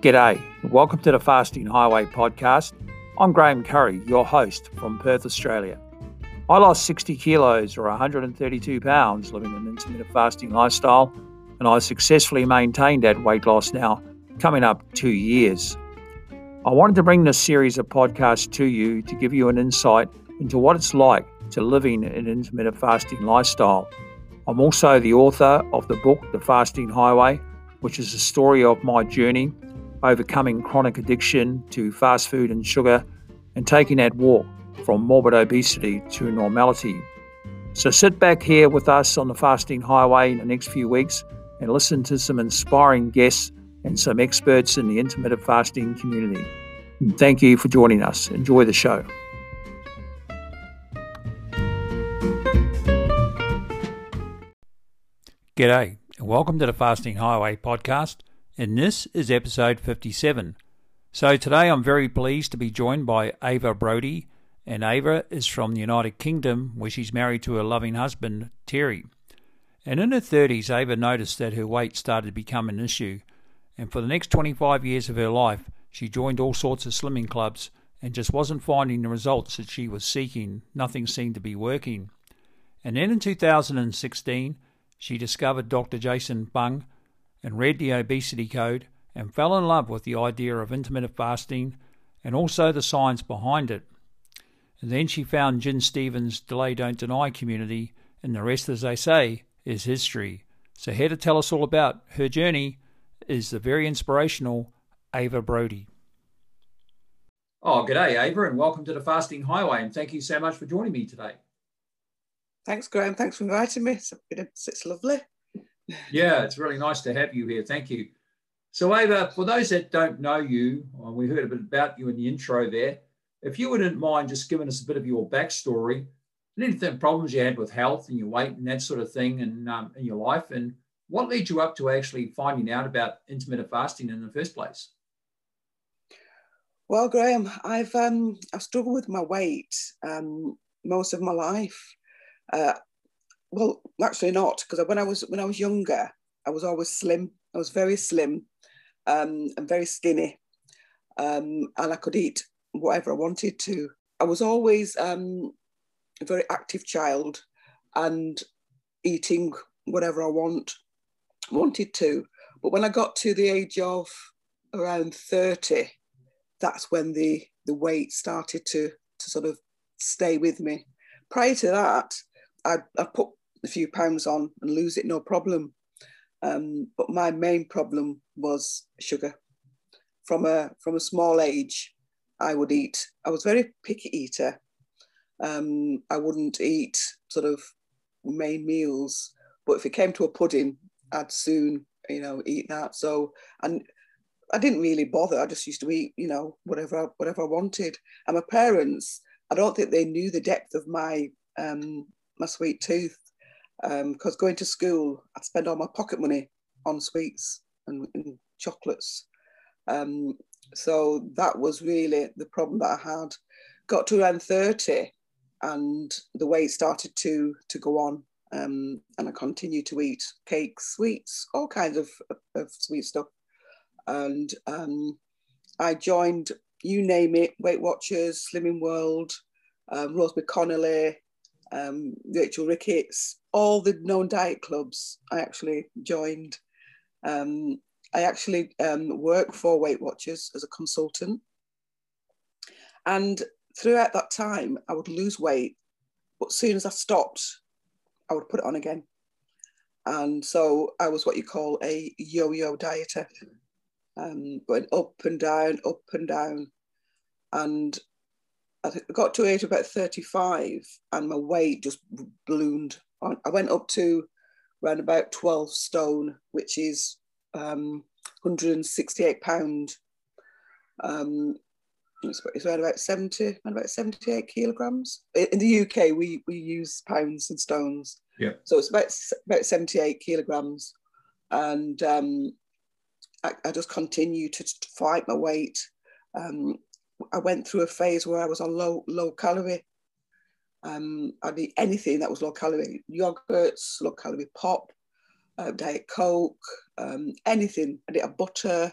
G'day, welcome to the Fasting Highway podcast. I'm Graeme Currie, your host from Perth, Australia. I lost 60 kilos or 132 pounds living an intermittent fasting lifestyle, and I successfully maintained that weight loss now, coming up two years. I wanted to bring this series of podcasts to you to give you an insight into what it's like to living an intermittent fasting lifestyle. I'm also the author of the book, The Fasting Highway, which is the story of my journey overcoming chronic addiction to fast food and sugar and taking that walk from morbid obesity to normality. So sit back here with us on the Fasting Highway in the next few weeks and listen to some inspiring guests and some experts in the intermittent fasting community. And thank you for joining us. Enjoy the show. G'day, and welcome to the Fasting Highway podcast. And this is episode 57. So today I'm very pleased to be joined by Ava Brodie. And Ava is from the United Kingdom, where she's married to her loving husband, Terry. And in her 30s, Ava noticed that her weight started to become an issue. And for the next 25 years of her life, she joined all sorts of slimming clubs and just wasn't finding the results that she was seeking. Nothing seemed to be working. And then in 2016, she discovered Dr. Jason Fung and read the obesity code and fell in love with the idea of intermittent fasting and also the science behind it. And then she found Gin Stephens' Delay Don't Deny community, and the rest, as they say, is history. So, here to tell us all about her journey is the very inspirational Ava Brodie. Oh, good day, Ava, and welcome to the Fasting Highway. And thank you so much for joining me today. Thanks, Graeme. Thanks for inviting me. It's, it's lovely. Yeah, it's really nice to have you here. Thank you. So, Ava, for those that don't know you, we heard a bit about you in the intro there. If you wouldn't mind just giving us a bit of your backstory, anything problems you had with health and your weight and that sort of thing and um, in your life, and what led you up to actually finding out about intermittent fasting in the first place? Well, Graeme, I've um, I've struggled with my weight um, most of my life. Uh, well, actually not, because when I was when I was younger, I was always slim. I was very slim um, and very skinny, um, and I could eat whatever I wanted to. I was always um, a very active child and eating whatever I want wanted to. But when I got to the age of around 30, that's when the, the weight started to, to sort of stay with me. Prior to that, I, I put a few pounds on and lose it no problem. Um, but my main problem was sugar. From a from a small age, I would eat. I was very picky eater. Um, I wouldn't eat sort of main meals, but if it came to a pudding, I'd soon you know eat that. So and I didn't really bother. I just used to eat you know whatever whatever I wanted. And my parents, I don't think they knew the depth of my um, my sweet tooth because um, going to school, I'd spend all my pocket money on sweets and, and chocolates. Um, so that was really the problem that I had. Got to around 30 and the weight started to, to go on. Um, and I continued to eat cakes, sweets, all kinds of, of sweet stuff. And um, I joined, you name it, Weight Watchers, Slimming World, um, Rosemary Conley, um, Rachel Ricketts, all the known diet clubs I actually joined. Um, I actually um, work for Weight Watchers as a consultant. And throughout that time, I would lose weight, but as soon as I stopped, I would put it on again. And so I was what you call a yo yo dieter, um, going up and down, up and down. And I got to age about 35 and my weight just ballooned. I went up to around about 12 stone, which is um, 168 pound. Um, it's, it's around about 70, around about 78 kilograms. In the UK, we, we use pounds and stones. Yeah. So it's about, about 78 kilograms. And um, I, I just continue to, to fight my weight. Um, I went through a phase where I was on low low calorie. Um, I'd eat anything that was low calorie, yogurts, low calorie pop, uh, diet coke, um, anything. I'd eat a butter,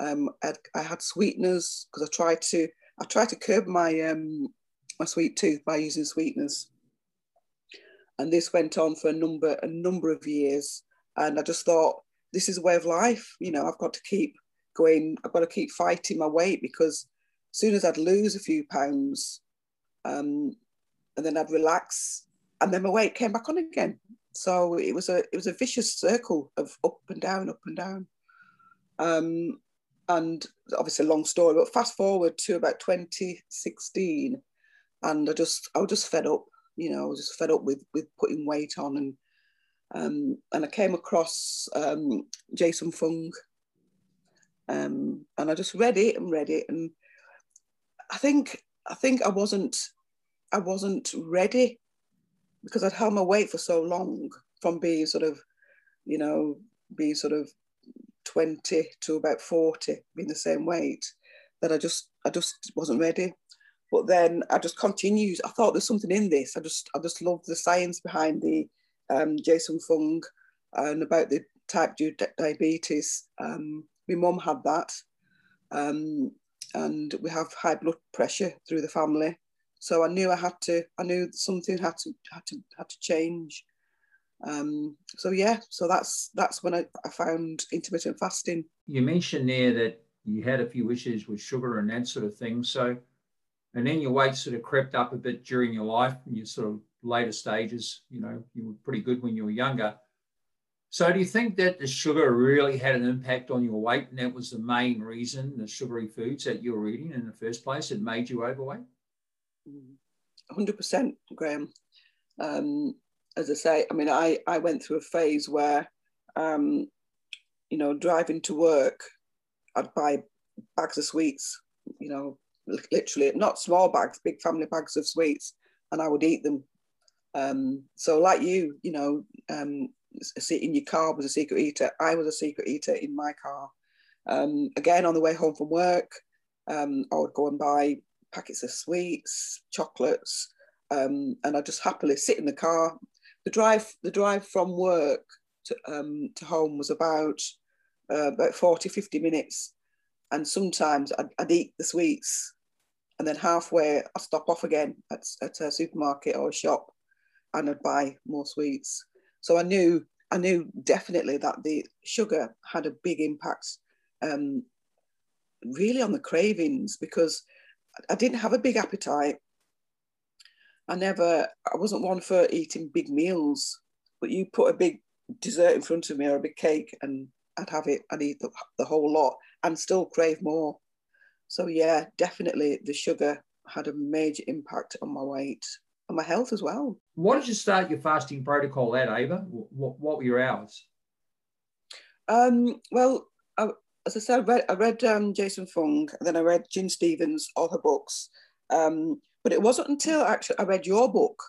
Um, I, had, I had sweeteners because I tried to I tried to curb my um, my sweet tooth by using sweeteners, and this went on for a number a number of years. And I just thought this is a way of life. You know, I've got to keep going. I've got to keep fighting my weight because as soon as I'd lose a few pounds, um, and then I'd relax, and then my weight came back on again. So it was a it was a vicious circle of up and down, up and down. Um, and obviously a long story, but fast forward to about 2016, and I just I was just fed up. You know, I was just fed up with with putting weight on, and um, and I came across um, Jason Fung, um, and I just read it and read it, and I think I think I wasn't I wasn't ready because I'd held my weight for so long from being sort of, you know, being sort of 20 to about 40, being the same weight, that I just I just wasn't ready. But then I just continued. I thought there's something in this. I just I just loved the science behind the um, Jason Fung and about the type 2 diabetes. Um, my mum had that. Um, and we have high blood pressure through the family. So I knew I had to, I knew something had to, had to, had to change. Um, so yeah, so that's that's when I, I found intermittent fasting. You mentioned there that you had a few issues with sugar and that sort of thing. So, and then your weight sort of crept up a bit during your life and your sort of later stages. You know, you were pretty good when you were younger. So, do you think that the sugar really had an impact on your weight, and that was the main reason the sugary foods that you were eating in the first place had made you overweight? 100%, Graeme. Um, as I say, I mean, I, I went through a phase where, um, you know, driving to work, I'd buy bags of sweets, you know, literally, not small bags, big family bags of sweets, and I would eat them. Um, so, like you, you know, um, in your car was a secret eater. I was a secret eater in my car. Um, again, on the way home from work, um, I would go and buy packets of sweets, chocolates, um, and I just happily sit in the car. The drive, the drive from work to, um, to home was about uh, about 40, 50 minutes. And sometimes I'd, I'd, eat the sweets and then halfway I'd stop off again at, at a supermarket or a shop and I'd buy more sweets. So I knew I knew definitely that the sugar had a big impact um, really on the cravings because I didn't have a big appetite. I never, I wasn't one for eating big meals, but you put a big dessert in front of me or a big cake and I'd have it, I'd eat the, the whole lot and still crave more. So, yeah, definitely the sugar had a major impact on my weight and my health as well. What did you start your fasting protocol at, Ava? What, what were your hours? Um, well, I, as I said, I read, I read um, Jason Fung, and then I read Gin Stephens, all her books. Um, but it wasn't until actually I read your book,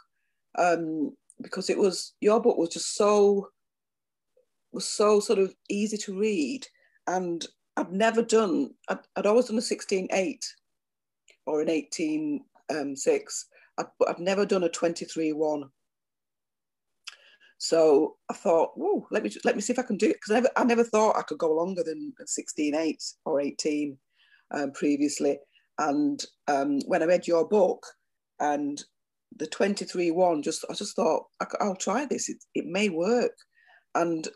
um, because it was your book was just so was so sort of easy to read, and I'd never done. I'd, I'd always done a sixteen eight or an eighteen um, six, I'd, but I'd never done a twenty three one. So I thought, whoa, let me just, let me see if I can do it because I never, I never thought I could go longer than 16, 8 or 18 um, previously. And um, when I read your book and the 23 one, just I just thought I, will try this. It, it may work. And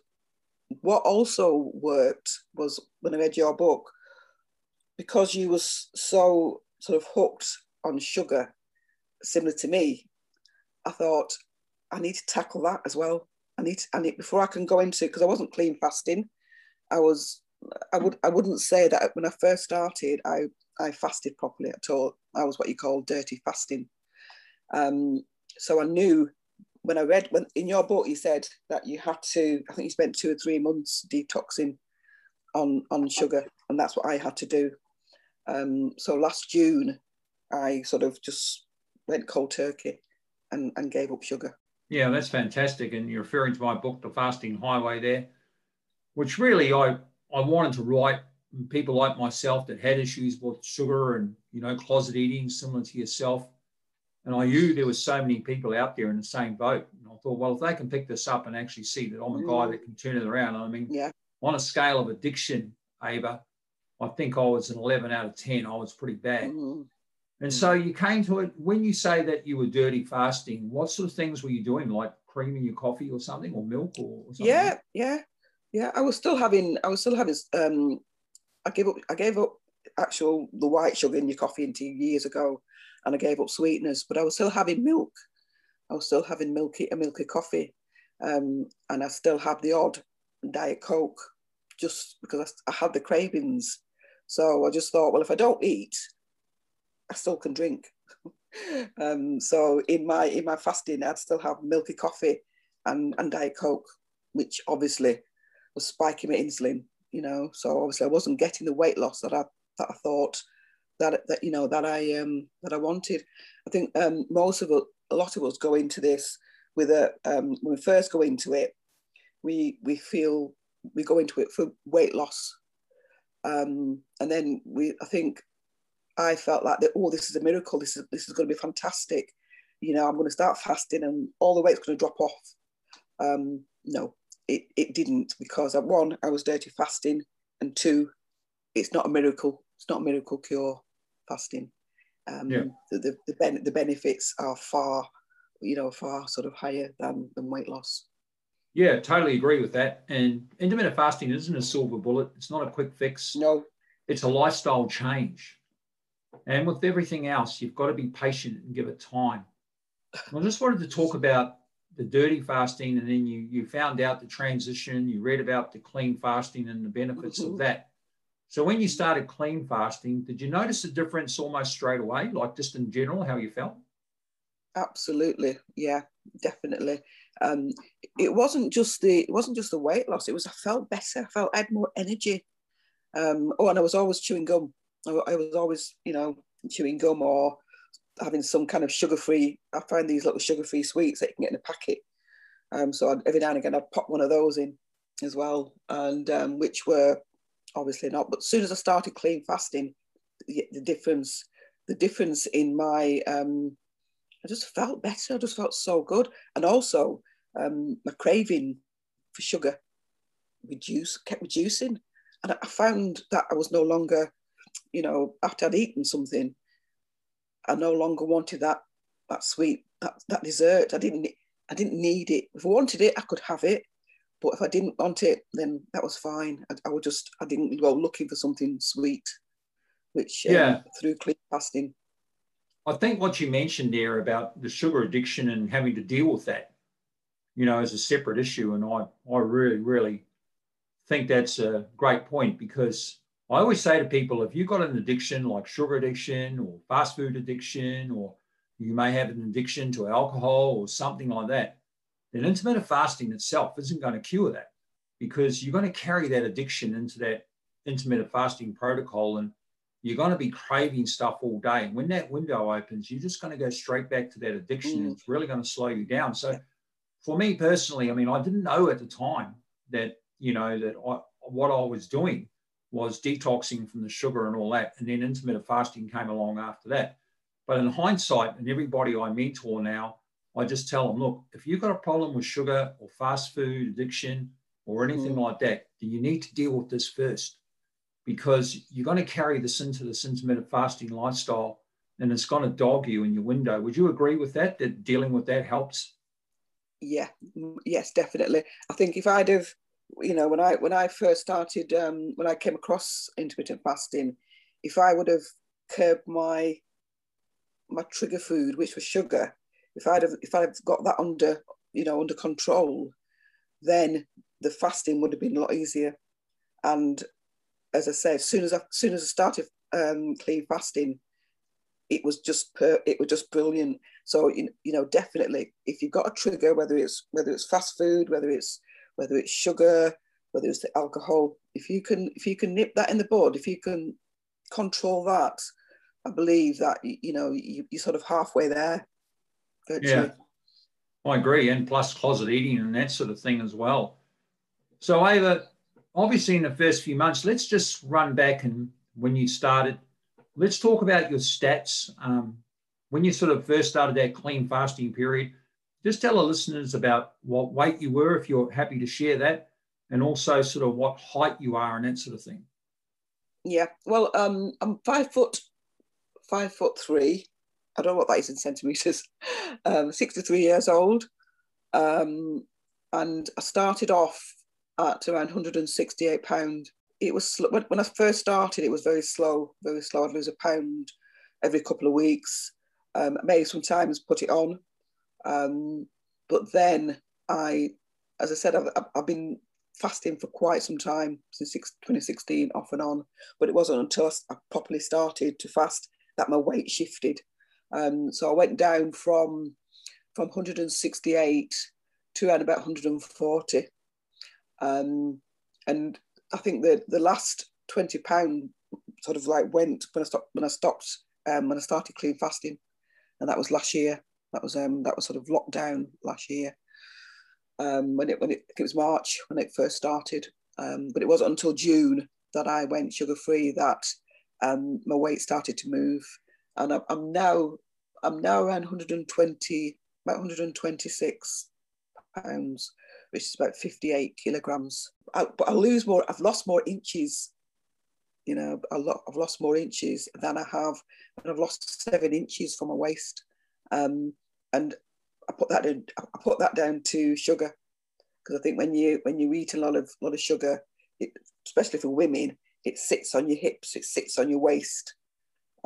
what also worked was when I read your book, because you were so sort of hooked on sugar, similar to me, I thought I need to tackle that as well. I need, to, I need before I can go into it because I wasn't clean fasting. I was, I would, I wouldn't say that when I first started, I, I fasted properly at all. I was what you call dirty fasting. Um, so I knew when I read when in your book you said that you had to. I think you spent two or three months detoxing on on sugar, and that's what I had to do. Um, so last June, I sort of just went cold turkey and, and gave up sugar. Yeah, that's fantastic. And you're referring to my book, The Fasting Highway, there, which really I, I wanted to write people like myself that had issues with sugar and, you know, closet eating, similar to yourself. And I knew there were so many people out there in the same boat. And I thought, well, if they can pick this up and actually see that I'm a guy mm. that can turn it around, I mean, yeah. on a scale of addiction, Ava, I think I was an 11 out of 10. I was pretty bad. Mm-hmm. And so you came to it when you say that you were dirty fasting, what sort of things were you doing? Like cream in your coffee or something or milk or, or something? Yeah, yeah. Yeah. I was still having I was still having um I gave up I gave up actual the white sugar in your coffee and tea years ago and I gave up sweeteners, but I was still having milk. I was still having milky a milky coffee. Um, and I still have the odd Diet Coke just because I, I had the cravings. So I just thought, well, if I don't eat, I still can drink. um, so in my in my fasting, I'd still have milky coffee and, and Diet Coke, which obviously was spiking my insulin, you know. So obviously I wasn't getting the weight loss that I that I thought that that you know that I um that I wanted. I think um most of us, a lot of us go into this with a um when we first go into it, we we feel we go into it for weight loss. Um, and then we I think I felt like that, oh, this is a miracle. This is this is going to be fantastic. You know, I'm going to start fasting and all the weight's going to drop off. Um, no, it, it didn't because at one, I was dirty fasting, and two, it's not a miracle. It's not a miracle cure fasting. Um, yeah. the, the, the, ben- the benefits are far, you know, far sort of higher than, than weight loss. Yeah, totally agree with that. And intermittent fasting isn't a silver bullet. It's not a quick fix. No. It's a lifestyle change. And with everything else, you've got to be patient and give it time. I just wanted to talk about the dirty fasting, and then you you found out the transition. You read about the clean fasting and the benefits mm-hmm. of that. So when you started clean fasting, did you notice a difference almost straight away, like just in general, how you felt? Absolutely, yeah, definitely. Um, it wasn't just the it wasn't just the weight loss. It was I felt better. I felt I had more energy. Um, oh, and I was always chewing gum. I, was always, you know, chewing gum or having some kind of sugar-free. I find these little sugar-free sweets that you can get in a packet. Um, so I'd, every now and again, I'd pop one of those in as well, and um, which were obviously not. But as soon as I started clean fasting, the, the difference, the difference in my, um, I just felt better. I just felt so good, and also um, my craving for sugar reduced, kept reducing, and I found that I was no longer you know, after I'd eaten something, I no longer wanted that that sweet that that dessert. I didn't I didn't need it. If I wanted it, I could have it. But if I didn't want it, then that was fine. I, I would just I didn't go looking for something sweet, which um, yeah through clean fasting. I think what you mentioned there about the sugar addiction and having to deal with that, you know, as a separate issue, and I I really really think that's a great point because I always say to people, if you've got an addiction like sugar addiction or fast food addiction, or you may have an addiction to alcohol or something like that, then intermittent fasting itself isn't going to cure that because you're going to carry that addiction into that intermittent fasting protocol and you're going to be craving stuff all day. And when that window opens, you're just going to go straight back to that addiction. Mm. It's really going to slow you down. So for me personally, I mean, I didn't know at the time that, you know, that I, what I was doing was detoxing from the sugar and all that. And then intermittent fasting came along after that. But in hindsight, and everybody I mentor now, I just tell them, look, if you've got a problem with sugar or fast food addiction or anything mm. like that, then you need to deal with this first because you're going to carry this into this intermittent fasting lifestyle and it's going to dog you in your window. Would you agree with that, that dealing with that helps? Yeah, yes, definitely. I think if I'd have you know, when I when I first started, um, when I came across intermittent fasting, if I would have curbed my my trigger food, which was sugar, if I'd have if I'd got that under you know under control, then the fasting would have been a lot easier. And as I said, as soon as I as soon as I started um, clean fasting, it was just per, it was just brilliant. So you, you know definitely if you've got a trigger, whether it's whether it's fast food, whether it's whether it's sugar, whether it's the alcohol. If you can, if you can nip that in the bud, if you can control that, I believe that you know you, you're sort of halfway there. Virtually. Yeah, I agree, and plus closet eating and that sort of thing as well. So, Ava, obviously in the first few months, let's just run back and when you started, let's talk about your stats. Um, when you sort of first started that clean fasting period, just tell our listeners about what weight you were, if you're happy to share that, and also sort of what height you are and that sort of thing. Yeah. Well, um, I'm five foot, five foot three. I don't know what that is in centimeters. Um, 63 years old. Um, and I started off at around 168 pound. It was when, when I first started, it was very slow, very slow. I'd lose a pound every couple of weeks. Um, I may sometimes put it on, um, but then I, as I said, I've, I've been fasting for quite some time since 2016, off and on. But it wasn't until I properly started to fast that my weight shifted. Um, so I went down from from 168 to around about 140. Um, and I think the the last 20 pound sort of like went when I stopped when I stopped um, when I started clean fasting, and that was last year. That was um, that was sort of lockdown last year. Um, when it when it, it was March when it first started, um, but it wasn't until June that I went sugar free that um, my weight started to move, and I'm, I'm now I'm now around 120 about 126 pounds, which is about 58 kilograms. I, but I lose more. I've lost more inches. You know, a lot. I've lost more inches than I have, and I've lost seven inches from my waist. Um, and I put that in. I put that down to sugar, because I think when you when you eat a lot of lot of sugar, it, especially for women, it sits on your hips, it sits on your waist,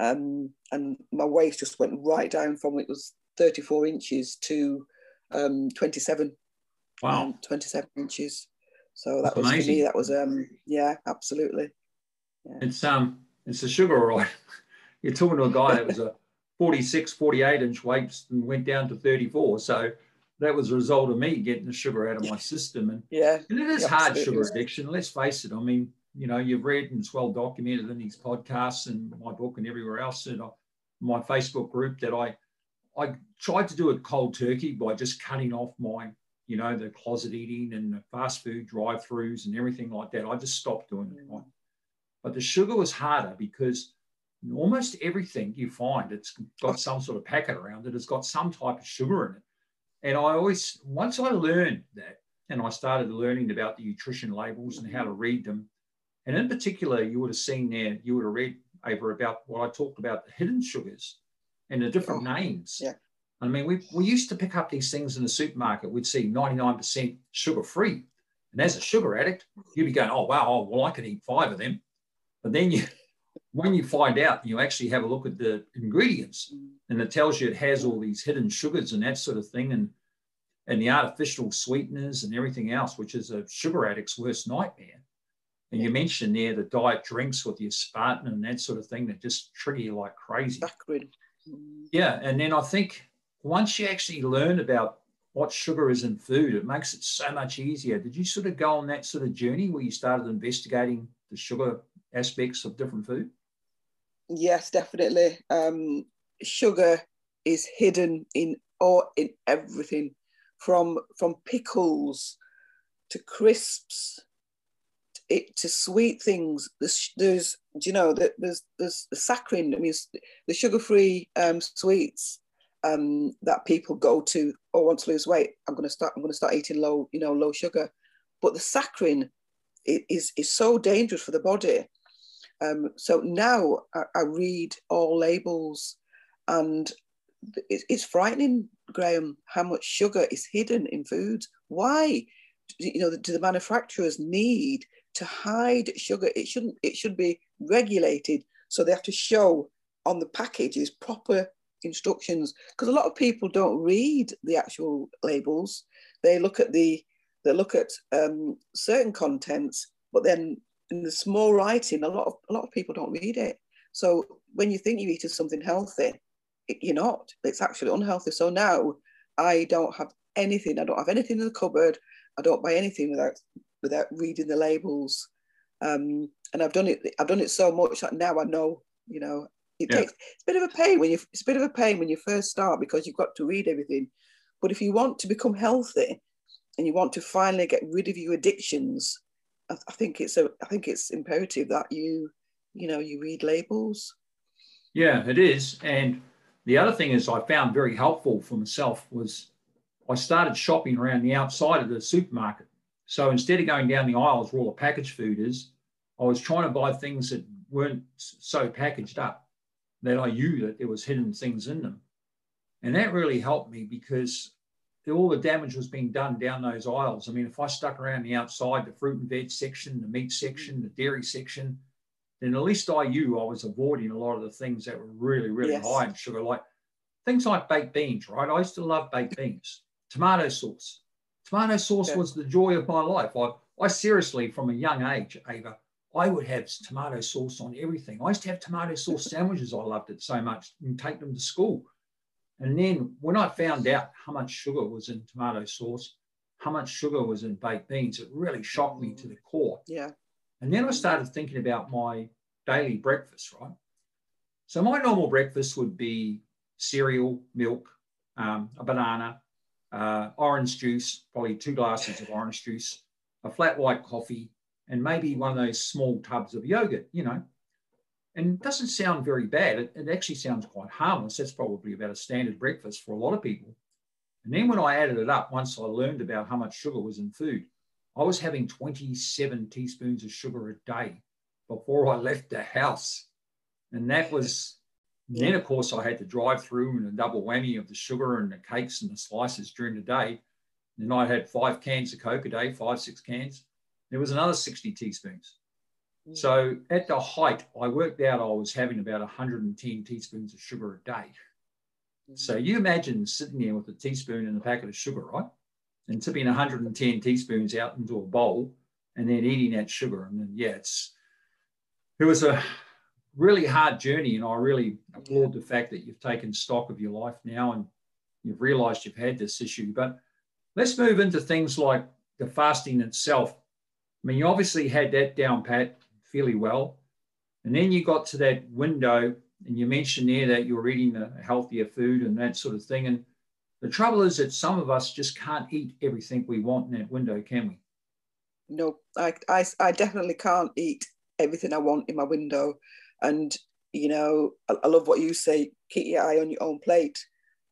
um, and my waist just went right down from it was 34 inches to um, 27 Wow. Um, 27 inches. So that That's was amazing. for me, that was, um, yeah, absolutely. Yeah. It's, um, it's the sugar, right. You're talking to a guy that was a 46, 48 inch weights and went down to 34. So that was a result of me getting the sugar out of my system. And, yeah, and it is hard sugar addiction. Let's face it. I mean, you know, you've read and it's well documented in these podcasts and my book and everywhere else and uh, my Facebook group that I, I tried to do it cold turkey by just cutting off my you know, the closet eating and the fast food drive-throughs and everything like that. I just stopped doing it. Right? But the sugar was harder because almost everything you find it's got some sort of packet around it has got some type of sugar in it. And I always, once I learned that, and I started learning about the nutrition labels and how to mm-hmm. read them, and in particular, you would have seen there, you would have read over about what I talked about the hidden sugars and the different oh, names. Yeah. I mean, we, we used to pick up these things in the supermarket. We'd see 99% sugar free. And as a sugar addict, you'd be going, oh, wow, oh, well, I can eat five of them. But then you, when you find out, you actually have a look at the ingredients and it tells you it has all these hidden sugars and that sort of thing and, and the artificial sweeteners and everything else, which is a sugar addict's worst nightmare. And you mentioned there the diet drinks with the aspartame and that sort of thing that just trigger you like crazy. Yeah. And then I think once you actually learn about what sugar is in food, it makes it so much easier. Did you sort of go on that sort of journey where you started investigating the sugar aspects of different food? Yes, definitely. Um, sugar is hidden in or in everything, from from pickles to crisps, to, it, to sweet things. There's, there's you know, that there's there's the saccharin. I mean, the sugar-free um, sweets um, that people go to or oh, want to lose weight. I'm going to start. I'm to start eating low, you know, low sugar. But the saccharin is is so dangerous for the body. Um, so now I, I, read all labels, and it, it's frightening, Graeme, how much sugar is hidden in foods. Why? You know, do the manufacturers need to hide sugar? It shouldn't. It should be regulated. So they have to show on the packages proper instructions because a lot of people don't read the actual labels they look at the they look at um, certain contents but then in the small writing a lot of a lot of people don't read it. So when you think you're eating something healthy it, you're not. It's actually unhealthy. So now i don't have anything. I don't have anything in the cupboard. I don't buy anything without without reading the labels. Um, and i've done it i've done it so much that now i know you know it yeah. takes it's a bit of a pain when you it's a bit of a pain when you first start because you've got to read everything. But if you want to become healthy and you want to finally get rid of your addictions, I, think it's a I think it's imperative that you you know you read labels. Yeah, it is. And the other thing is I found very helpful for myself was I started shopping around the outside of the supermarket. So instead of going down the aisles where all the packaged food is, I was trying to buy things that weren't so packaged up that I knew that there was hidden things in them. And that really helped me because all the damage was being done down those aisles. I mean, if I stuck around the outside, the fruit and veg section, the meat section, the dairy section, then at least I knew I was avoiding a lot of the things that were really, really yes. high in sugar, like things like baked beans, right? I used to love baked beans, tomato sauce. Tomato sauce was the joy of my life. I, I seriously, from a young age, Ava, I would have tomato sauce on everything. I used to have tomato sauce sandwiches. I loved it so much and take them to school. And then when I found out how much sugar was in tomato sauce, how much sugar was in baked beans, it really shocked me to the core. Yeah. And then I started thinking about my daily breakfast, right? So my normal breakfast would be cereal, milk, um, a banana, uh, orange juice, probably two glasses of orange juice, a flat white coffee, and maybe one of those small tubs of yogurt, you know. And it doesn't sound very bad. It, it actually sounds quite harmless. That's probably about a standard breakfast for a lot of people. And then when I added it up, once I learned about how much sugar was in food, I was having 27 teaspoons of sugar a day before I left the house. And that was, then of course, I had to drive through and a double whammy of the sugar and the cakes and the slices during the day. Then I had five cans of Coke a day, five, six cans. There was another 60 teaspoons. So at the height, I worked out I was having about 110 teaspoons of sugar a day. Mm. So you imagine sitting there with a teaspoon and a packet of sugar, right? And tipping 110 teaspoons out into a bowl and then eating that sugar. And then, yeah, it's, it was a really hard journey. And I really applaud the fact that you've taken stock of your life now and you've realized you've had this issue. But let's move into things like the fasting itself. I mean, you obviously had that down pat fairly well. And then you got to that window, and you mentioned there that you're eating the healthier food and that sort of thing. And the trouble is that some of us just can't eat everything we want in that window, can we? No, I, I, I definitely can't eat everything I want in my window. And, you know, I, I love what you say keep your eye on your own plate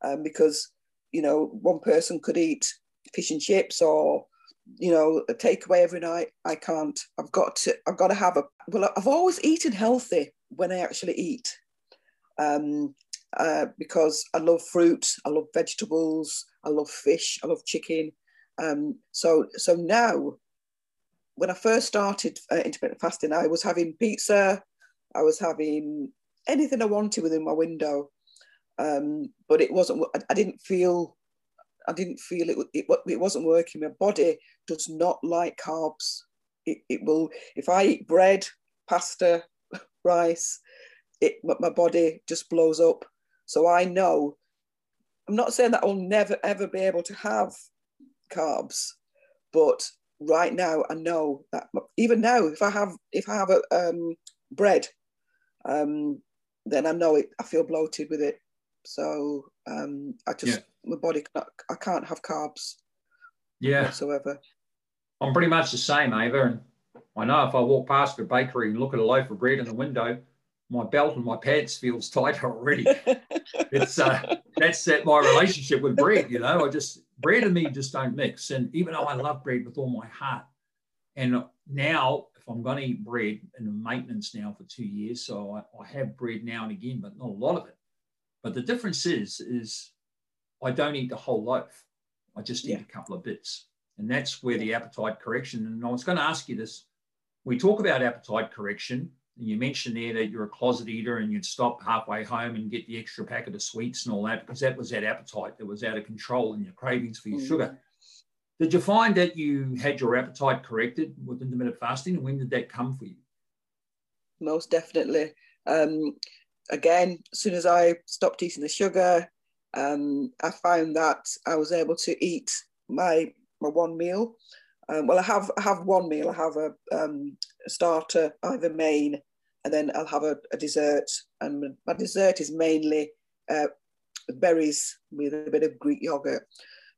um, because, you know, one person could eat fish and chips or you know, a takeaway every night. I can't. I've got to. I've got to have a. Well, I've always eaten healthy when I actually eat, um, uh, because I love fruit. I love vegetables. I love fish. I love chicken. Um, so so now, when I first started uh, intermittent fasting, I was having pizza. I was having anything I wanted within my window, um, but it wasn't. I, I didn't feel I didn't feel it, it, it wasn't working. My body does not like carbs. It, it will, if I eat bread, pasta, rice, it, my body just blows up. So I know, I'm not saying that I'll never ever be able to have carbs, but right now I know that even now, if I have if I have a um, bread, um, then I know it. I feel bloated with it. So um, I just yeah. My body I can't have carbs. Yeah. Whatsoever. I'm pretty much the same, Ava. And I know if I walk past a bakery and look at a loaf of bread in the window, my belt and my pants feels tighter already. it's uh, that's that my relationship with bread. You know, I just bread and me just don't mix. And even though I love bread with all my heart, and now if I'm going to eat bread in maintenance now for two years, so I, I have bread now and again, but not a lot of it. But the difference is, is I don't eat the whole loaf. I just eat yeah. a couple of bits. And that's where the appetite correction, and I was going to ask you this. We talk about appetite correction, and you mentioned there that you're a closet eater and you'd stop halfway home and get the extra packet of sweets and all that because that was that appetite that was out of control and your cravings for your mm. sugar. Did you find that you had your appetite corrected with intermittent fasting, and when did that come for you? Most definitely. Um, again, as soon as I stopped eating the sugar, I found that I was able to eat my my one meal. Um, well, I have I have one meal. I have a, um, a starter, either main, and then I'll have a, a dessert. And my dessert is mainly uh, berries with a bit of Greek yogurt.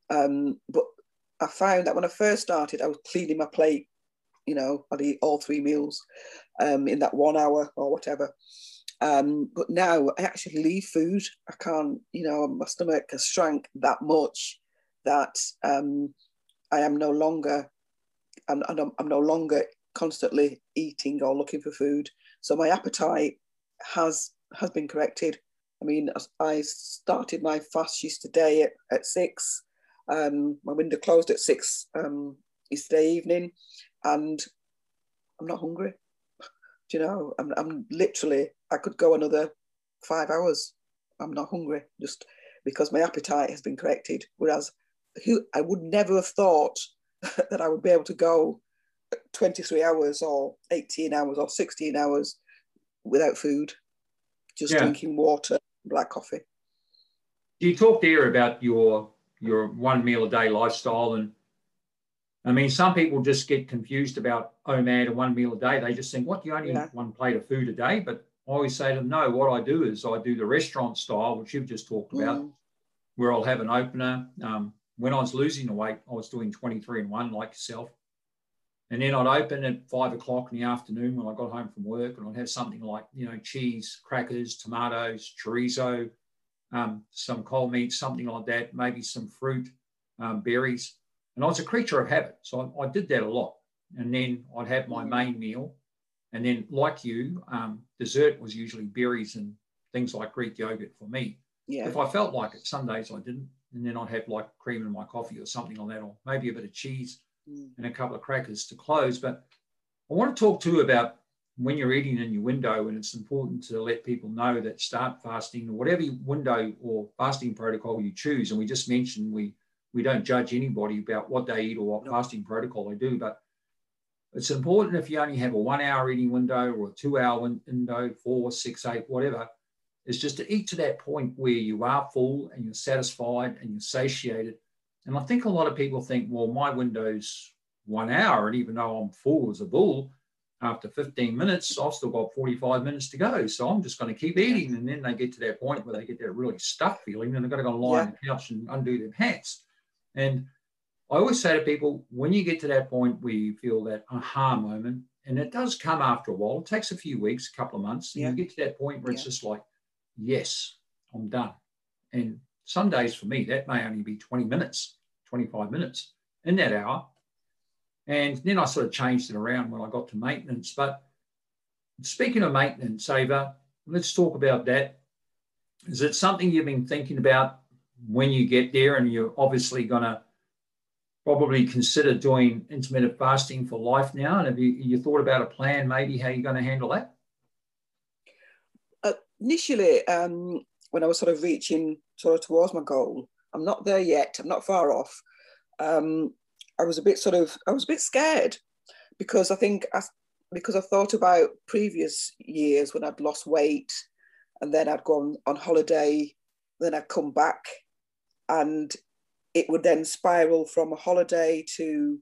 Um, but I found that when I first started, I was cleaning my plate. You know, I'd eat all three meals um, in that one hour or whatever. Um, but now I actually leave food. I can't, you know, my stomach has shrank that much that um, I am no longer, I'm, I'm, no longer constantly eating or looking for food. So my appetite has has been corrected. I mean, I started my fast yesterday at, at six. Um, my window closed at six um, yesterday evening, and I'm not hungry. Do you know? I'm, I'm literally, I could go another five hours. I'm not hungry just because my appetite has been corrected. Whereas who I would never have thought that I would be able to go 23 hours or 18 hours or 16 hours without food, just yeah. drinking water, black coffee. You talked there about your your one meal a day lifestyle and I mean, some people just get confused about OMAD and one meal a day. They just think, what, you only yeah. eat one plate of food a day? But I always say to them, no, what I do is I do the restaurant style, which you've just talked about, mm. where I'll have an opener. Um, when I was losing the weight, I was doing 23 and one like yourself. And then I'd open at five o'clock in the afternoon when I got home from work, and I'd have something like, you know, cheese, crackers, tomatoes, chorizo, um, some cold meat, something like that, maybe some fruit, um, berries. And I was a creature of habit. So I, I, did that a lot. And then I'd have my main meal. And then, like you, um, dessert was usually berries and things like Greek yogurt for me. Yeah. If I felt like it, some days I didn't. And then I'd have like cream in my coffee or something like that, or maybe a bit of cheese mm. and a couple of crackers to close. But I want to talk too about when you're eating in your window, and it's important to let people know that start fasting or whatever window or fasting protocol you choose. And we just mentioned we we don't judge anybody about what they eat or what no. fasting protocol they do, but it's important if you only have a one hour eating window or a two hour window, four, six, eight, whatever, is just to eat to that point where you are full and you're satisfied and you're satiated. And I think a lot of people think, well, my window's one hour, and even though I'm full as a bull, after 15 minutes, I've still got 45 minutes to go. So I'm just going to keep eating. And then they get to that point where they get that really stuffed feeling and they've got to go lie yeah. on the couch and undo their pants. And I always say to people, when you get to that point where you feel that aha moment, and it does come after a while, it takes a few weeks, a couple of months, and yeah. you get to that point where yeah. it's just like, yes, I'm done. And some days for me, that may only be 20 minutes, 25 minutes in that hour. And then I sort of changed it around when I got to maintenance. But speaking of maintenance, Ava, let's talk about that. Is it something you've been thinking about when you get there, and you're obviously going to probably consider doing intermittent fasting for life now. And have you, you thought about a plan, maybe how you're going to handle that? Uh, initially, um, when I was sort of reaching sort of towards my goal, I'm not there yet. I'm not far off. Um, I was a bit sort of, I was a bit scared because I think I, because I thought about previous years when I'd lost weight and then I'd gone on holiday, then I'd come back and it would then spiral from a holiday to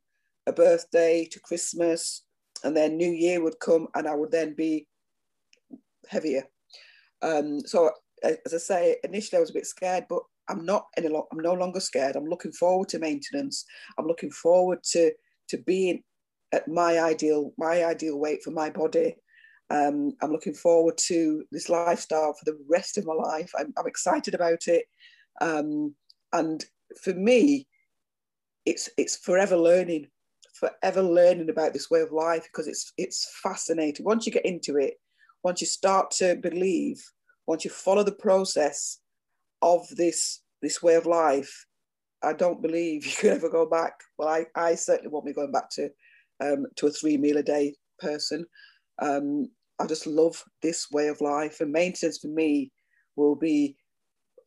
a birthday to Christmas, and then New Year would come, and I would then be heavier. Um, so, as I say, initially I was a bit scared, but I'm not any lo- I'm no longer scared. I'm looking forward to maintenance. I'm looking forward to to being at my ideal my ideal weight for my body. Um, I'm looking forward to this lifestyle for the rest of my life. I'm, I'm excited about it. Um, and for me, it's it's forever learning, forever learning about this way of life because it's it's fascinating. Once you get into it, once you start to believe, once you follow the process of this this way of life, I don't believe you could ever go back. Well, I, I certainly won't be going back to um, to a three meal a day person. Um, I just love this way of life, and maintenance for me will be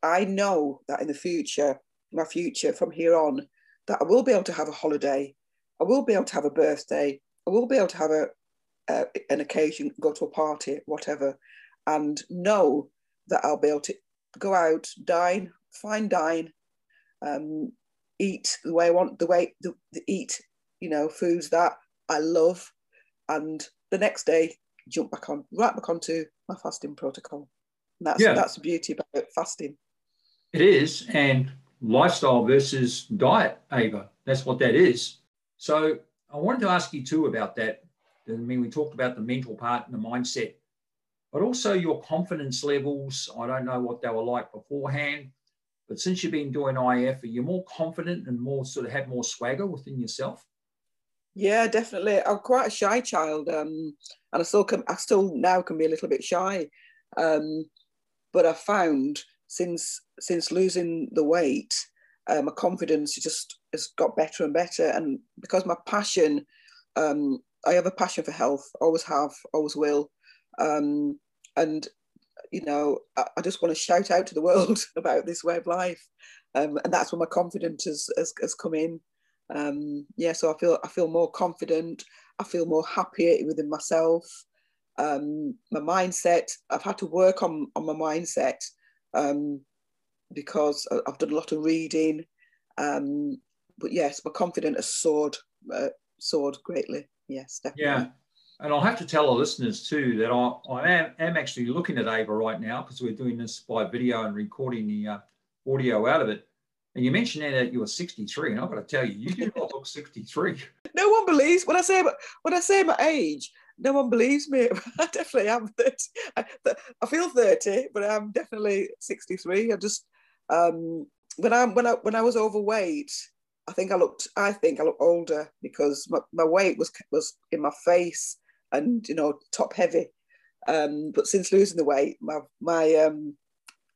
I know that in the future, my future from here on, that I will be able to have a holiday, I will be able to have a birthday, I will be able to have a, an occasion, go to a party, whatever, and know that I'll be able to go out, dine, fine dine, um, eat the way I want, the way the, the eat, you know, foods that I love, and the next day jump back on, right back onto my fasting protocol. And that's yeah. that's the beauty about fasting. It is. And lifestyle versus diet, Ava. That's what that is. So I wanted to ask you too about that. I mean, we talked about the mental part and the mindset, but also your confidence levels. I don't know what they were like beforehand, but since you've been doing IF, are you more confident and more sort of have more swagger within yourself? Yeah, definitely. I'm quite a shy child, um, and I still can. I still now can be a little bit shy, um, but I found since since losing the weight, uh, my confidence just has got better and better. And because my passion, um, I have a passion for health. Always have, always will. Um, and you know, I, I, just want to shout out to the world about this way of life, um, and that's where my confidence has, has, has come in. Um, yeah, so I feel I feel more confident. I feel more happier within myself. Um, my mindset. I've had to work on on my mindset um, because I've done a lot of reading. Um, but yes, my confidence has soared uh, soared greatly. Yes, definitely. Yeah. And I'll have to tell our listeners too that I, I am, am actually looking at Ava right now because we're doing this by video and recording the uh, audio out of it. And you mentioned there that you were 63, and I've got to tell you, you do not look 63. No one believes when I say when I say my age. No one believes me. I definitely am 30. I, I feel 30, but I'm definitely 63. I just um, when I when I when I was overweight, I think I looked I think I looked older because my, my weight was was in my face and you know top heavy. Um, but since losing the weight, my my um,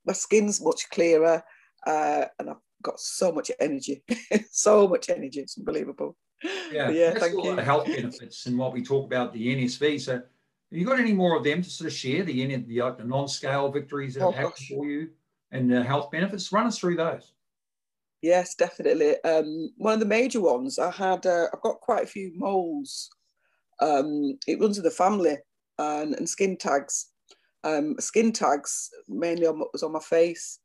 my skin's much clearer, uh, and I've got so much energy, so much energy. It's unbelievable. Yeah, yeah. Thank you. The health benefits and what we talk about the NSV. So, have you got any more of them to sort of share the the, uh, the non-scale victories that oh, have happened for you and the health benefits? Run us through those. Yes, definitely. Um, one of the major ones I had. Uh, I've got quite a few moles um, it runs in the family and, and skin tags. Um, skin tags mainly on, was on my face.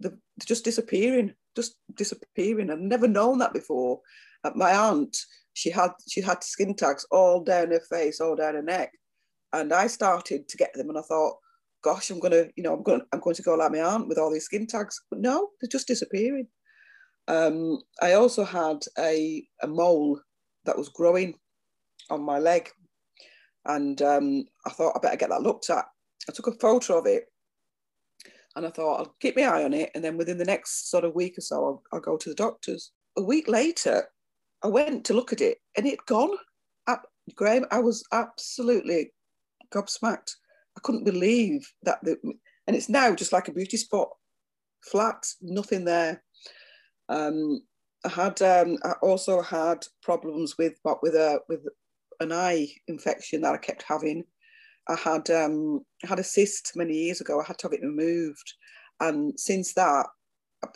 They're, just disappearing, just disappearing. I've never known that before. My aunt, she had she had skin tags all down her face, all down her neck, and I started to get them, and I thought, gosh, I'm gonna, you know, I'm going, I'm going to go like my aunt with all these skin tags. But no, they're just disappearing. Um, I also had a, a mole that was growing on my leg. And um, I thought I better get that looked at. I took a photo of it and I thought I'll keep my eye on it. And then within the next sort of week or so, I'll, I'll go to the doctors. A week later, I went to look at it and it gone. Graeme, I was absolutely gobsmacked. I couldn't believe that. The, and it's now just like a beauty spot, flat, nothing there. Um, I had um, I also had problems with but with a with an eye infection that I kept having. I had um, had a cyst many years ago. I had to have it removed, and since that,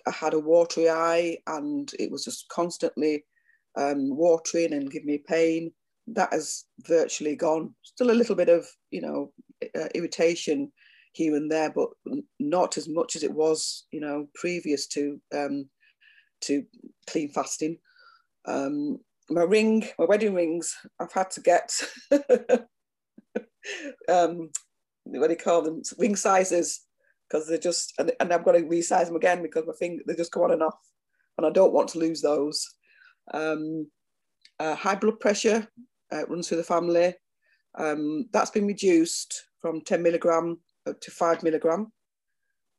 I had a watery eye, and it was just constantly um, watering and give me pain. That has virtually gone. Still a little bit of you know uh, irritation here and there, but not as much as it was you know previous to um, to clean fasting. Um, my ring, my wedding rings, I've had to get um, what do you call them? Ring sizes because they're just, and, and I've got to resize them again because my finger they just go on and off, and I don't want to lose those. Um, uh, high blood pressure uh, runs through the family. Um, that's been reduced from 10 milligram to five milligram.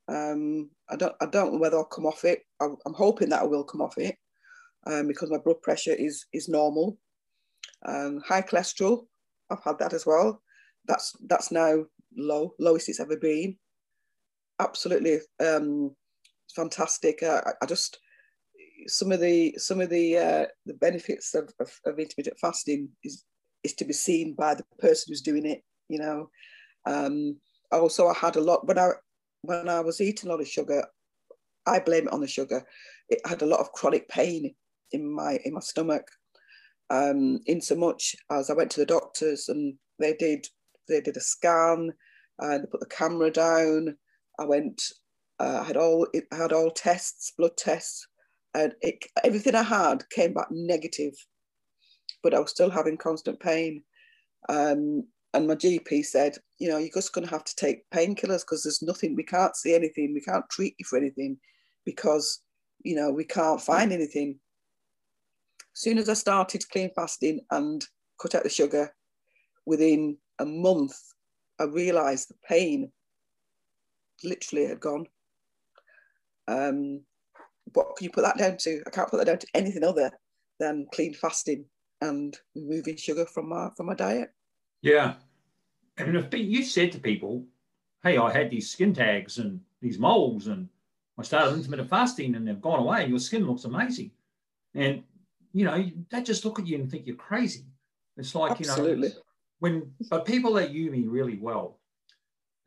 Um, I don't, I don't know whether I'll come off it. I'm, hoping that I will come off it um, because my blood pressure is is normal. Um, high cholesterol, I've had that as well. That's that's now low, lowest it's ever been. Absolutely um, fantastic. I, I, just some of the some of the uh, the benefits of, of, of, intermittent fasting is is to be seen by the person who's doing it. You know. Um, also, I had a lot when I when I was eating a lot of sugar. I blame it on the sugar. It had a lot of chronic pain in my in my stomach. Um, in so much as I went to the doctors and they did they did a scan and they put the camera down. I went, uh, I had all I had all tests, blood tests, and it, everything I had came back negative, but I was still having constant pain. Um, and my GP said, you know, you're just going to have to take painkillers because there's nothing, we can't see anything, we can't treat you for anything because, you know, we can't find anything soon as I started clean fasting and cut out the sugar, within a month, I realised the pain literally had gone. Um, what can you put that down to? I can't put that down to anything other than clean fasting. and removing sugar from my from my diet. Yeah, and if you said to people, "Hey, I had these skin tags and these moles, and I started intermittent fasting, and they've gone away, and your skin looks amazing," and you know they just look at you and think you're crazy. It's like Absolutely. you know when but people that knew me really well,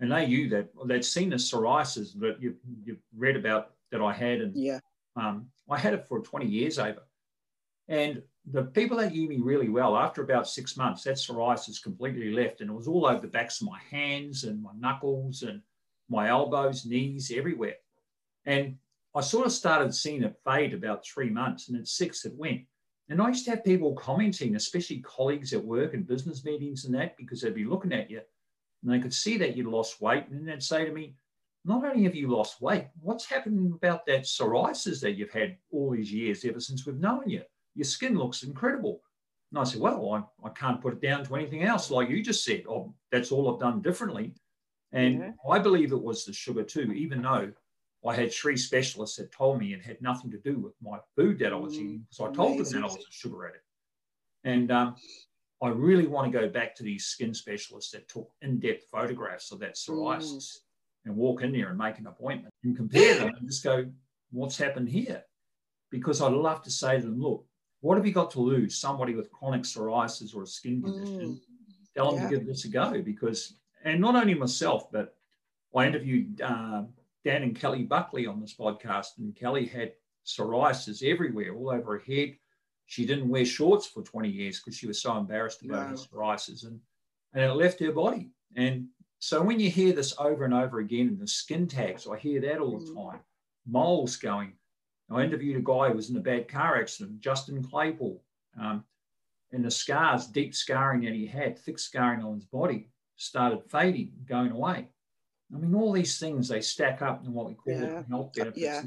and they knew that they'd seen the psoriasis that you you read about that I had, and yeah, um, I had it for 20 years over, and the people that knew me really well, after about six months, that psoriasis completely left, and it was all over the backs of my hands and my knuckles and my elbows, knees, everywhere, and I sort of started seeing it fade about three months, and at six it went. And I used to have people commenting, especially colleagues at work and business meetings and that, because they'd be looking at you and they could see that you'd lost weight. And they'd say to me, Not only have you lost weight, what's happened about that psoriasis that you've had all these years ever since we've known you? Your skin looks incredible. And I said, Well, I, I can't put it down to anything else, like you just said. Oh, that's all I've done differently. And. I believe it was the sugar too, even though I had three specialists that told me it had nothing to do with my food that I was mm, eating. So I told amazing. them that I was a sugar addict. And um, I really want to go back to these skin specialists that took in-depth photographs of that psoriasis mm. And walk in there and make an appointment and compare them and just go, what's happened here? Because I'd love to say to them, look, what have you got to lose? Somebody with chronic psoriasis or a skin condition, mm. tell them yeah. to give this a go because, and not only myself, but I interviewed uh, Dan and Kelly Buckley on this podcast, and Kelly had psoriasis everywhere, all over her head. She didn't wear shorts for 20 years because she was so embarrassed about her psoriasis, and, and it left her body. And so when you hear this over and over again in the skin tags, I hear that all the mm. time. Moles going. I interviewed a guy who was in a bad car accident, Justin Claypool, um, and the scars, deep scarring that he had, thick scarring on his body, started fading, going away. I mean, all these things they stack up in what we call yeah. health benefits. Yeah.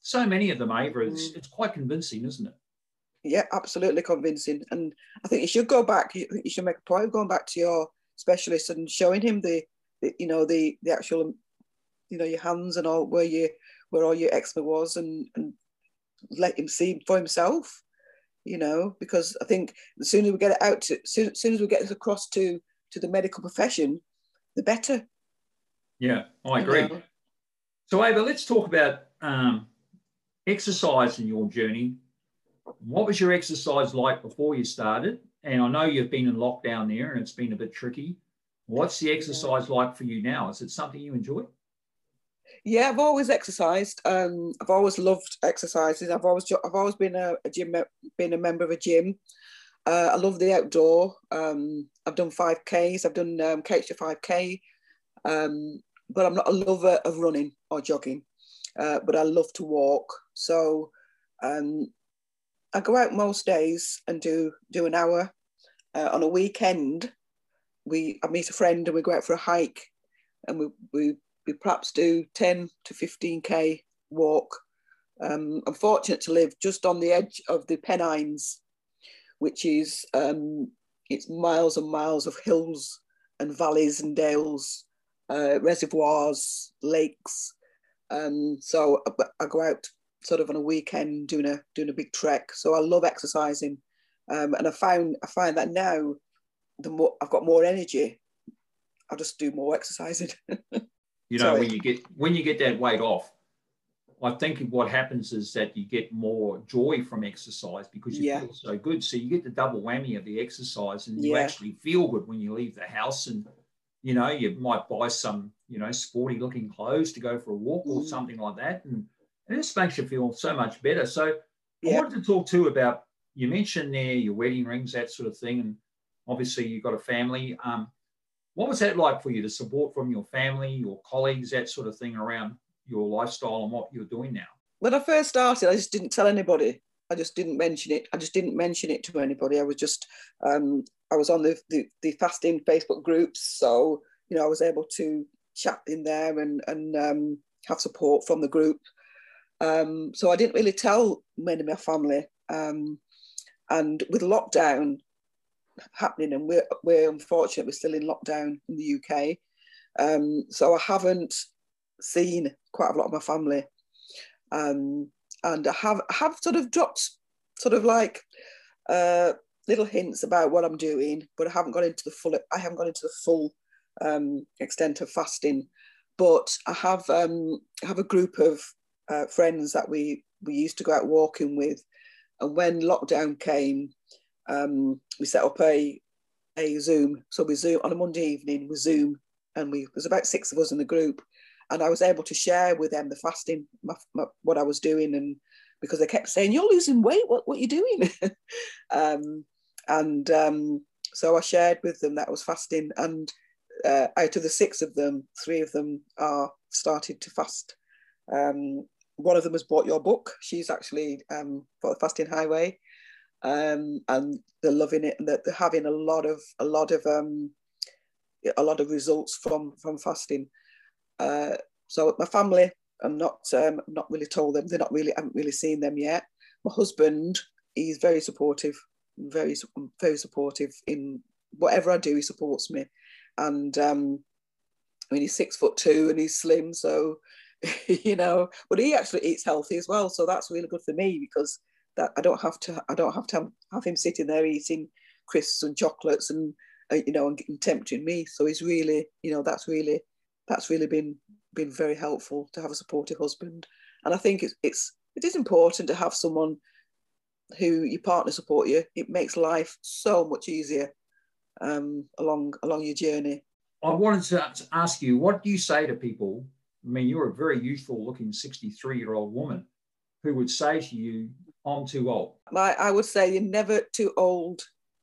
so many of them, Ava. It's, mm. it's quite convincing, isn't it? Yeah, absolutely convincing. And I think you should go back. You, you should make a point of going back to your specialist and showing him the, the, you know, the the actual, you know, your hands and all where you where all your eczema was, and and let him see for himself. You know, because I think the sooner we get it out, to, soon, soon as we get it across to to the medical profession, the better yeah, I agree. So, Ava, let's talk about um, exercise in your journey. What was your exercise like before you started? And I know you've been in lockdown there and it's been a bit tricky. What's the exercise like for you now? Is it something you enjoy? Yeah, I've always exercised. Um, I've always loved exercises. I've always I've always been a, a gym been a member of a gym. Uh, I love the outdoor. Um, I've done five Ks. I've done um, K to five K. Um, but I'm not a lover of running or jogging, uh, but I love to walk. So um, I go out most days and do do an hour. Uh, on a weekend, we I meet a friend and we go out for a hike, and we we, we perhaps do 10 to 15k walk. Um, I'm fortunate to live just on the edge of the Pennines, which is um, it's miles and miles of hills and valleys and dales uh, reservoirs, lakes. Um, so I, I, go out sort of on a weekend doing a doing a big trek. So I love exercising, um, and I found I find that now, the more I've got more energy, I'll just do more exercising. you know, when you get when you get that weight off, I think what happens is that you get more joy from exercise because you yeah. feel so good. So you get the double whammy of the exercise, and you yeah. actually feel good when you leave the house and you know, you might buy some, you know, sporty looking clothes to go for a walk or mm. something like that. And, and just makes you feel so much better. So yeah. I wanted to talk too about, you mentioned there your wedding rings, that sort of thing. And obviously you've got a family. Um, what was that like for you, the support from your family, your colleagues, that sort of thing around your lifestyle and what you're doing now? When I first started, I just didn't tell anybody. I just didn't mention it. I just didn't mention it to anybody. I was just, um, I was on the, the, the fasting Facebook groups, so you know I was able to chat in there and and um, have support from the group. Um, so I didn't really tell many of my family. Um, and with lockdown happening, and we're we're unfortunate we're still in lockdown in the UK, um, so I haven't seen quite a lot of my family. Um, and I have have sort of dropped sort of like uh, little hints about what I'm doing, but I haven't got into the full. I haven't got into the full um, extent of fasting. But I have um, have a group of uh, friends that we we used to go out walking with, and when lockdown came, um, we set up a a Zoom. So we Zoom on a Monday evening. We Zoom, and we there's about six of us in the group, and I was able to share with them the fasting, my, my, what I was doing, and because they kept saying you're losing weight, what what are you doing? um, and um, so I shared with them that I was fasting, and uh, out of the six of them, three of them are started to fast. Um, one of them has bought your book. She's actually um, for the Fasting Highway, um, and they're loving it, and they're, having a lot of a lot of um, a lot of results from from fasting. Uh, so my family, I'm not um, not really told them. They're not really I haven't really seen them yet. My husband, he's very supportive, very very supportive in whatever I do. He supports me, and um, I mean he's six foot two and he's slim, so you know, but he actually eats healthy as well. So that's really good for me because that I don't have to I don't have to have him sitting there eating crisps and chocolates and uh, you know and, and tempting me. So he's really you know that's really that's really been been very helpful to have a supportive husband. And I think it's it's it is important to have someone who your partner support you. It makes life so much easier um, along along your journey. I wanted to ask you, what do you say to people I mean, you're a very youthful looking 63 year old woman who would say to you, I'm too old. My, I would say you're never too old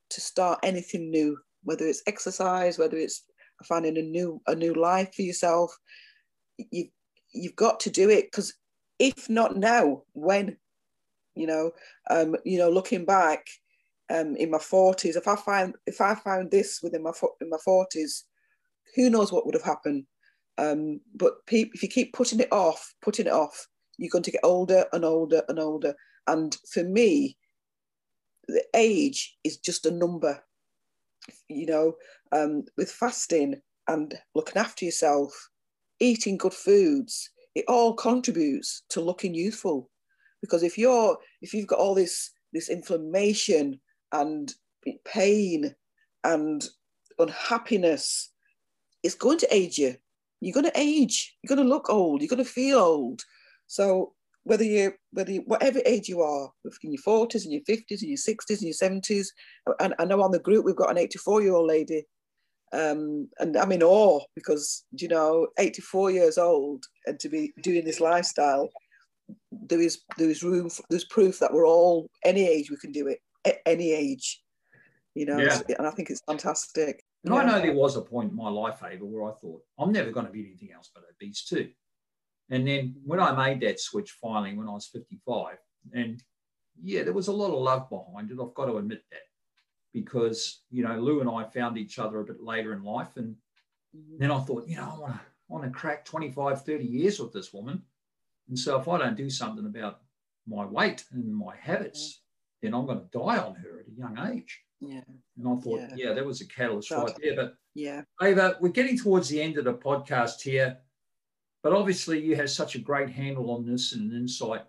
to start anything new, whether it's exercise, whether it's finding a new a new life for yourself. You you've got to do it because if not now, when? You know, um, you know, looking back, um, in my forties, if I find if I found this within my in my forties, who knows what would have happened? Um, but pe- if you keep putting it off, putting it off, you're going to get older and older and older. And for me, the age is just a number. You know, um, with fasting and looking after yourself, eating good foods, it all contributes to looking youthful. Because if you're if you've got all this this inflammation and pain and unhappiness, it's going to age you you're going to age. You're going to look old. You're going to feel old. So whether you whether you, whatever age you are, in your forties, and your fifties, and your sixties, and your seventies, and I know on the group we've got an 84 year old lady, um, and I'm in awe because you know 84 years old and to be doing this lifestyle, there is there is room for, there's proof that we're all any age we can do it at any age, you know, yeah. and I think it's fantastic. And yeah. I know there was a point in my life, Ava, where I thought, I'm never going to be anything else but obese too. And then when I made that switch finally when I was 55, and yeah, there was a lot of love behind it. I've got to admit that because, you know, Lou and I found each other a bit later in life. And mm-hmm. then I thought, you know, I want to, I want to crack 25, 30 years with this woman. And so if I don't do something about my weight and my habits, then I'm going to die on her at a young age. Yeah. And I thought, yeah, yeah that was a catalyst right there. But yeah, Ava, we're getting towards the end of the podcast here. But obviously, you have such a great handle on this and an insight.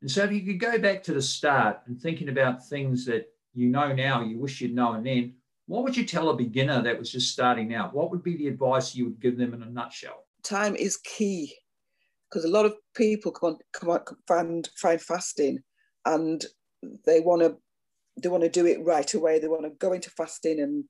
And so, if you could go back to the start and thinking about things that you know now, you wish you'd known then, what would you tell a beginner that was just starting out? What would be the advice you would give them in a nutshell? Time is key because a lot of people come on, come on, find find fasting and they want to they want to do it right away. They want to go into fasting and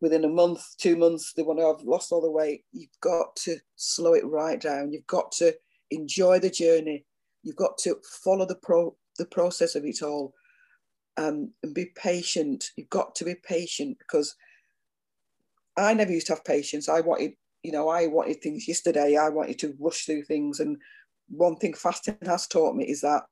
within a month, two months, they want to have lost all the weight. You've got to slow it right down. You've got to enjoy the journey. You've got to follow the pro the process of it all um, and be patient. You've got to be patient because I never used to have patience. I wanted, you know, I wanted things yesterday. I wanted to rush through things. And one thing fasting has taught me is that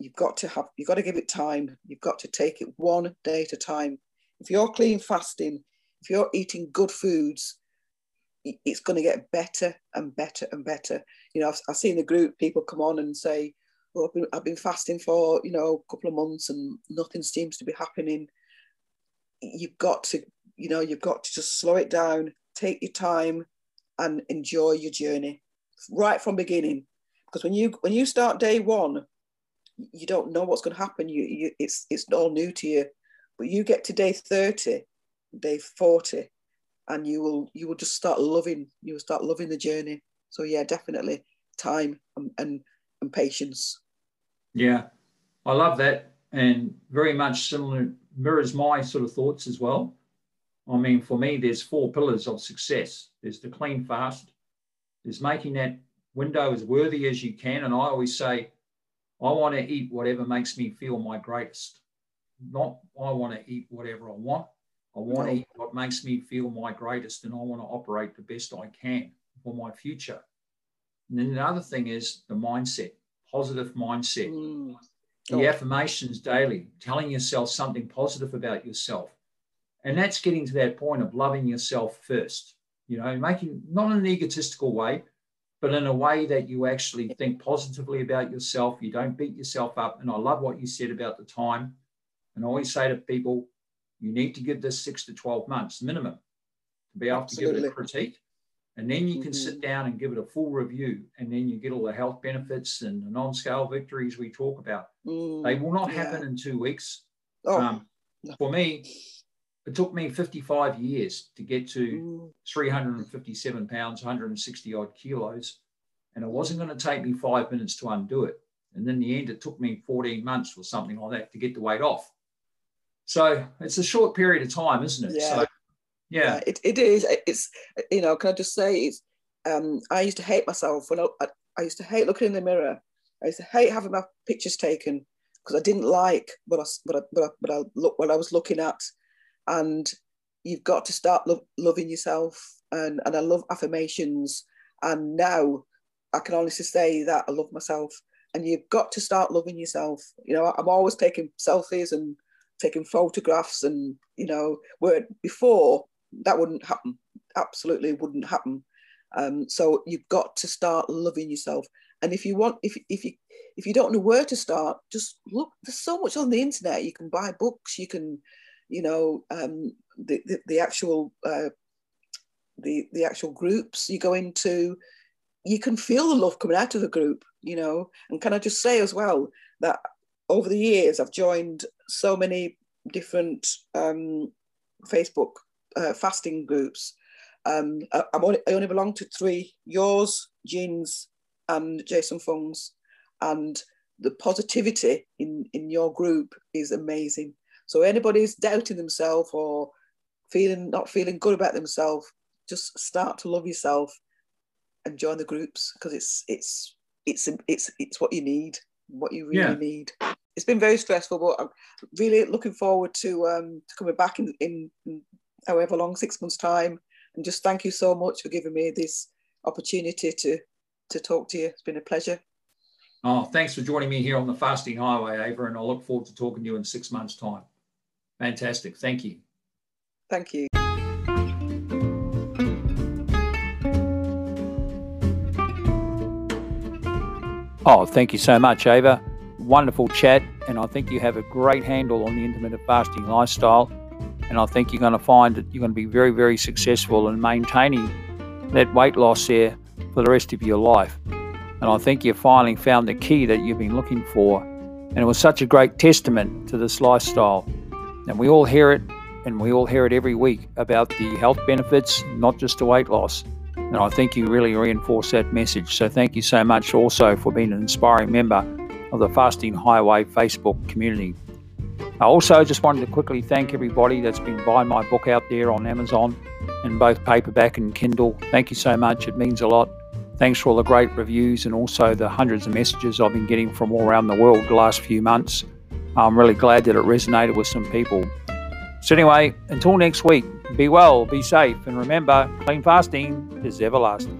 you've got to have you've got to give it time. You've got to take it one day at a time. If you're clean fasting if you're eating good foods it's going to get better and better and better. You know I've, I've seen the group people come on and say well I've been, I've been fasting for you know a couple of months and nothing seems to be happening. You've got to you know you've got to just slow it down take your time and enjoy your journey right from beginning. Because when you when you start day one you don't know what's going to happen. You, you, it's it's all new to you. but you get to day 30, day 40, and you will you will just start loving you will start loving the journey. So yeah, definitely time and and, and patience. Yeah, I love that, and very much similar mirrors my sort of thoughts as well. I mean, for me, there's four pillars of success. There's the clean fast. There's making that window as worthy as you can, and I always say, I want to eat whatever makes me feel my greatest. Not I want to eat whatever I want. I want to eat what makes me feel my greatest, and I want to operate the best I can for my future. And then the other thing is the mindset, positive mindset. Mm. The oh. affirmations daily, telling yourself something positive about yourself. And that's getting to that point of loving yourself first, you know, making not in an egotistical way, but in a way that you actually think positively about yourself. You don't beat yourself up. And I love what you said about the time. And I always say to people, you need to give this six to 12 months minimum to be able Absolutely. to give it a critique. And then you can mm-hmm. sit down and give it a full review. And then you get all the health benefits and the non scale victories we talk about. Mm, they will not happen in two weeks. Oh, um. For me, it took me 55 years to get to mm. 357 pounds, 160 odd kilos. And it wasn't going to take me five minutes to undo it. And in the end, it took me 14 months or something like that to get the weight off. So it's a short period of time, isn't it? Yeah. So, yeah. yeah. it, it is. It's, you know, can I just say, it's, um, I used to hate myself when I, I, I used to hate looking in the mirror. I used to hate having my pictures taken because I didn't like what I, what I, what I, what I, look, what I was looking at. And you've got to start lo- loving yourself. And, and I love affirmations. And now I can honestly say that I love myself. And you've got to start loving yourself. You know, I'm always taking selfies and taking photographs and you know where before that wouldn't happen absolutely wouldn't happen um, so you've got to start loving yourself and if you want if, if you if you don't know where to start just look there's so much on the internet you can buy books you can you know um, the, the, the actual uh, the the actual groups you go into you can feel the love coming out of the group you know and can i just say as well that over the years, I've joined so many different um, Facebook uh, fasting groups. Um, I, only, I, only, belong to three: yours, Gin's, and Jason Fung's. And the positivity in in your group is amazing. So anybody's doubting themselves or feeling not feeling good about themselves, just start to love yourself and join the groups because it's it's it's it's it's what you need, what you really yeah. need it's been very stressful, but I'm really looking forward to um, to coming back in, in, in however long, six months' time. And just thank you so much for giving me this opportunity to to talk to you. It's been a pleasure. Oh, thanks for joining me here on the Fasting Highway, Ava, and I look forward to talking to you in six months' time. Fantastic. Thank you. Thank you. Oh, thank you so much, Ava wonderful chat, and I think you have a great handle on the intermittent fasting lifestyle. And I think you're going to find that you're going to be very, very successful in maintaining that weight loss there for the rest of your life. And I think you finally found the key that you've been looking for. And it was such a great testament to this lifestyle. And we all hear it, and we all hear it every week about the health benefits, not just the weight loss. And I think you really reinforce that message. So thank you so much also for being an inspiring member of the Fasting Highway Facebook community. I also just wanted to quickly thank everybody that's been buying my book out there on Amazon in both paperback and Kindle. Thank you so much, it means a lot. Thanks for all the great reviews and also the hundreds of messages I've been getting from all around the world the last few months. I'm really glad that it resonated with some people. So, anyway, until next week, be well, be safe, and remember clean fasting is everlasting.